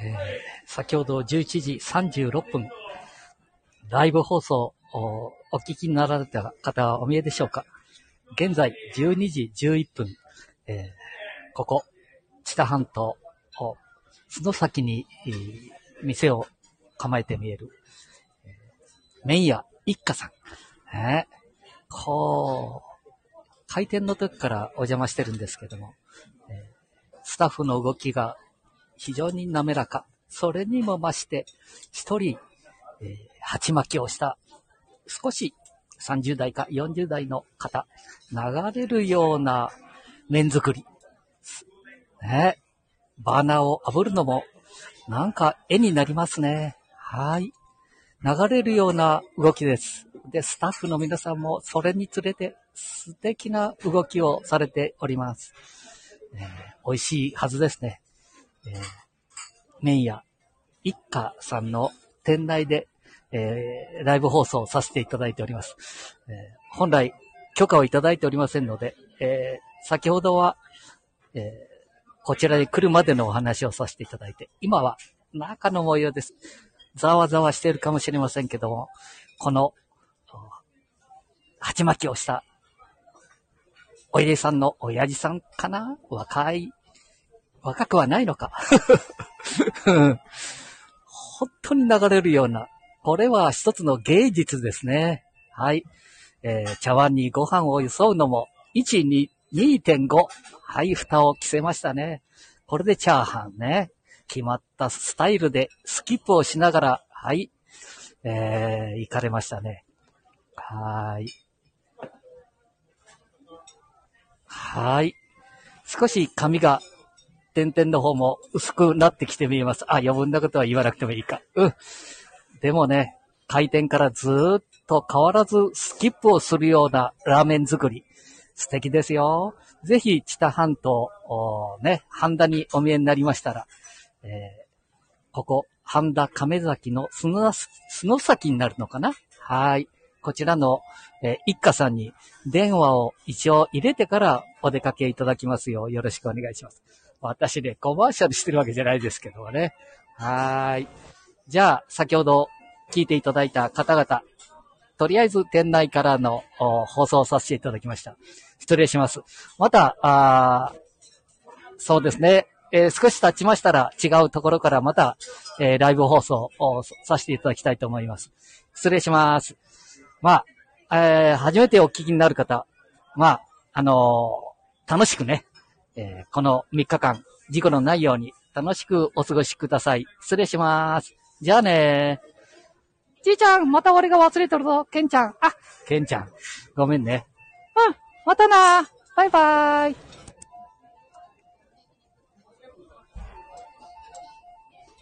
えー、先ほど11時36分、ライブ放送おお聞きになられた方はお見えでしょうか現在12時11分、えー、ここ、知多半島、その先に、店を構えて見える、麺屋一家さん。えー、こう、開店の時からお邪魔してるんですけども、スタッフの動きが非常に滑らか。それにも増して、一人、えー、鉢巻きをした少し30代か40代の方、流れるような麺作り。ね。バーナーを炙るのも、なんか絵になりますね。はい。流れるような動きです。で、スタッフの皆さんもそれにつれて素敵な動きをされております。えー、美味しいはずですね。えー、麺屋一家さんの店内でえー、ライブ放送させていただいております。えー、本来、許可をいただいておりませんので、えー、先ほどは、えこちらに来るまでのお話をさせていただいて、今は中の模様です。ざわざわしているかもしれませんけども、この、鉢巻きをした、おいでさんの親父さんかな？若い、若くはないのか。本当に流れるような、これは一つの芸術ですね。はい。えー、茶碗にご飯をよそうのも、1、2、2.5。はい、蓋を着せましたね。これでチャーハンね。決まったスタイルでスキップをしながら、はい、えー、行かれましたね。はい。はい。少し髪が、点々の方も薄くなってきて見えます。あ、余分なことは言わなくてもいいか。うん。でもね、開店からずっと変わらずスキップをするようなラーメン作り。素敵ですよ。ぜひ、知多半島、ね、半田にお見えになりましたら、えー、ここ、半田亀崎の砂砂崎になるのかな？はい。こちらの、えー、一家さんに電話を一応入れてからお出かけいただきますようよろしくお願いします。私ね、コマーシャルしてるわけじゃないですけどもね。はい。じゃあ、先ほど聞いていただいた方々、とりあえず店内からの放送させていただきました。失礼します。また、あそうですね、えー、少し経ちましたら違うところからまた、えー、ライブ放送をさせていただきたいと思います。失礼します。まあ、えー、初めてお聞きになる方、まあ、あの楽しくね、えこの3日間、事故のないように楽しくお過ごしください。失礼します。じゃあねじいちゃん、また俺が忘れとるぞ。ケンちゃん。あ、ケンちゃん。ごめんね。うん、またなバイバーイ。